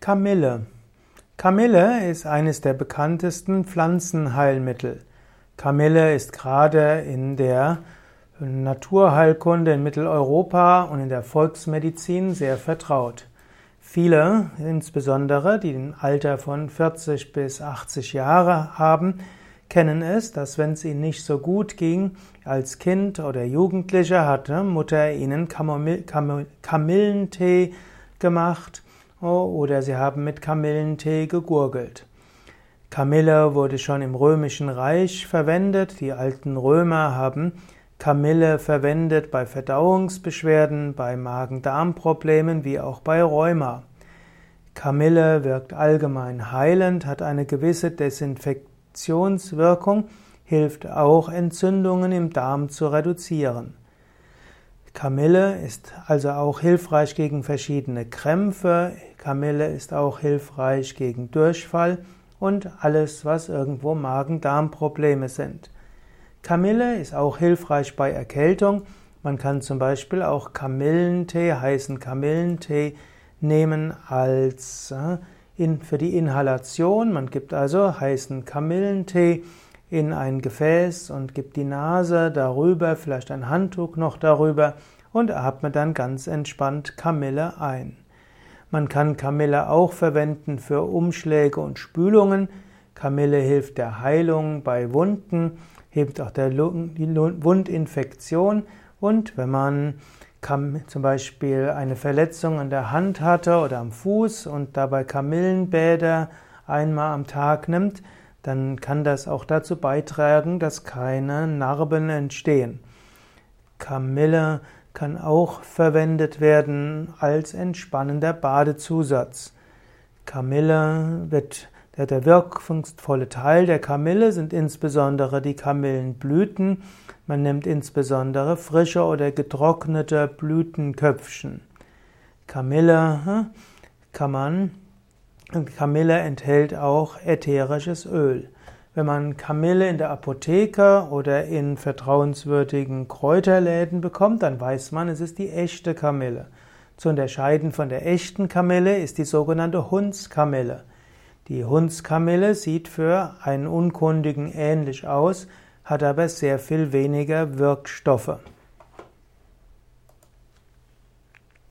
Kamille. Kamille ist eines der bekanntesten Pflanzenheilmittel. Kamille ist gerade in der Naturheilkunde in Mitteleuropa und in der Volksmedizin sehr vertraut. Viele, insbesondere die ein Alter von 40 bis 80 Jahre haben, kennen es, dass wenn es ihnen nicht so gut ging, als Kind oder Jugendlicher hatte Mutter ihnen Kamillentee gemacht oder sie haben mit Kamillentee gegurgelt. Kamille wurde schon im römischen Reich verwendet. Die alten Römer haben Kamille verwendet bei Verdauungsbeschwerden, bei Magen-Darm-Problemen wie auch bei Rheuma. Kamille wirkt allgemein heilend, hat eine gewisse Desinfektionswirkung, hilft auch Entzündungen im Darm zu reduzieren. Kamille ist also auch hilfreich gegen verschiedene Krämpfe. Kamille ist auch hilfreich gegen Durchfall und alles, was irgendwo Magen-Darm-Probleme sind. Kamille ist auch hilfreich bei Erkältung. Man kann zum Beispiel auch Kamillentee, heißen Kamillentee, nehmen als äh, in, für die Inhalation. Man gibt also heißen Kamillentee in ein Gefäß und gibt die Nase darüber, vielleicht ein Handtuch noch darüber und atmet dann ganz entspannt Kamille ein. Man kann Kamille auch verwenden für Umschläge und Spülungen. Kamille hilft der Heilung bei Wunden, hilft auch der Wundinfektion und wenn man zum Beispiel eine Verletzung an der Hand hatte oder am Fuß und dabei Kamillenbäder einmal am Tag nimmt, dann kann das auch dazu beitragen, dass keine Narben entstehen. Kamille kann auch verwendet werden als entspannender Badezusatz. Kamille wird der, der wirkungsvolle Teil der Kamille sind insbesondere die Kamillenblüten. Man nimmt insbesondere frische oder getrocknete Blütenköpfchen. Kamille hm, kann man Kamille enthält auch ätherisches Öl. Wenn man Kamille in der Apotheke oder in vertrauenswürdigen Kräuterläden bekommt, dann weiß man, es ist die echte Kamille. Zu unterscheiden von der echten Kamille ist die sogenannte Hundskamille. Die Hundskamille sieht für einen Unkundigen ähnlich aus, hat aber sehr viel weniger Wirkstoffe.